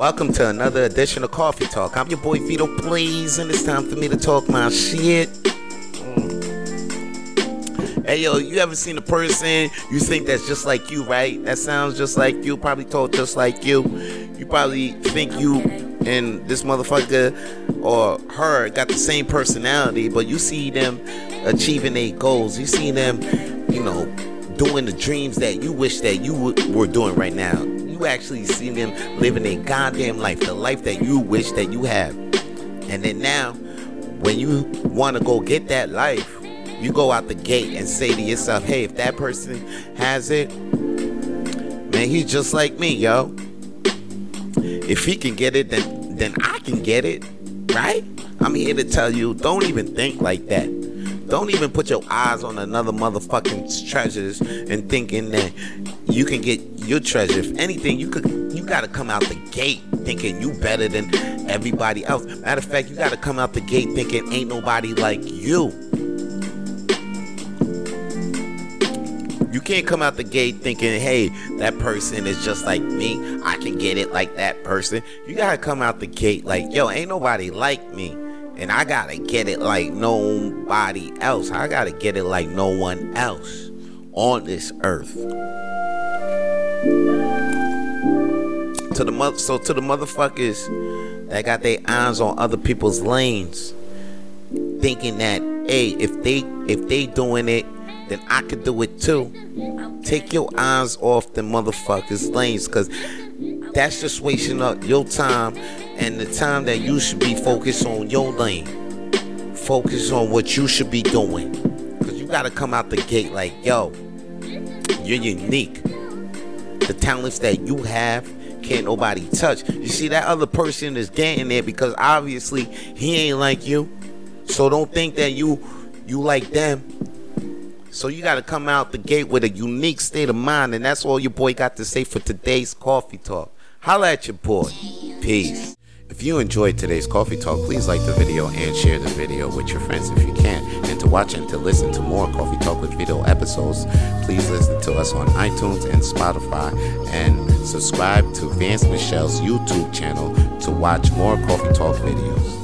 Welcome to another edition of Coffee Talk. I'm your boy Vito Blaze, and it's time for me to talk my shit. Mm. Hey yo, you ever seen a person you think that's just like you, right? That sounds just like you, probably talk just like you. You probably think you and this motherfucker or her got the same personality, but you see them achieving their goals. You see them, you know, doing the dreams that you wish that you were doing right now you actually see them living a goddamn life, the life that you wish that you have. And then now, when you want to go get that life, you go out the gate and say to yourself, hey, if that person has it, man, he's just like me, yo. If he can get it, then then I can get it, right? I'm here to tell you, don't even think like that. Don't even put your eyes on another motherfucking treasures and thinking that you can get your treasure. If anything, you could you gotta come out the gate thinking you better than everybody else. Matter of fact, you gotta come out the gate thinking ain't nobody like you. You can't come out the gate thinking, hey, that person is just like me. I can get it like that person. You gotta come out the gate like, yo, ain't nobody like me. And I gotta get it like nobody else. I gotta get it like no one else on this earth. To the mother, so to the motherfuckers that got their eyes on other people's lanes, thinking that hey, if they if they doing it, then I could do it too. Take your eyes off the motherfuckers' lanes, cause that's just wasting up your time and the time that you should be focused on your lane. Focus on what you should be doing, cause you gotta come out the gate like yo, you're unique the talents that you have can't nobody touch. You see, that other person is getting there because obviously he ain't like you. So don't think that you you like them. So you got to come out the gate with a unique state of mind, and that's all your boy got to say for today's coffee talk. Holla at your boy. Peace. If you enjoyed today's coffee talk, please like the video and share the video with your friends if you can. And to watch and to listen to more coffee talk with Vito episodes, please listen to us on iTunes and Spotify and subscribe to Vance Michel's YouTube channel to watch more coffee talk videos.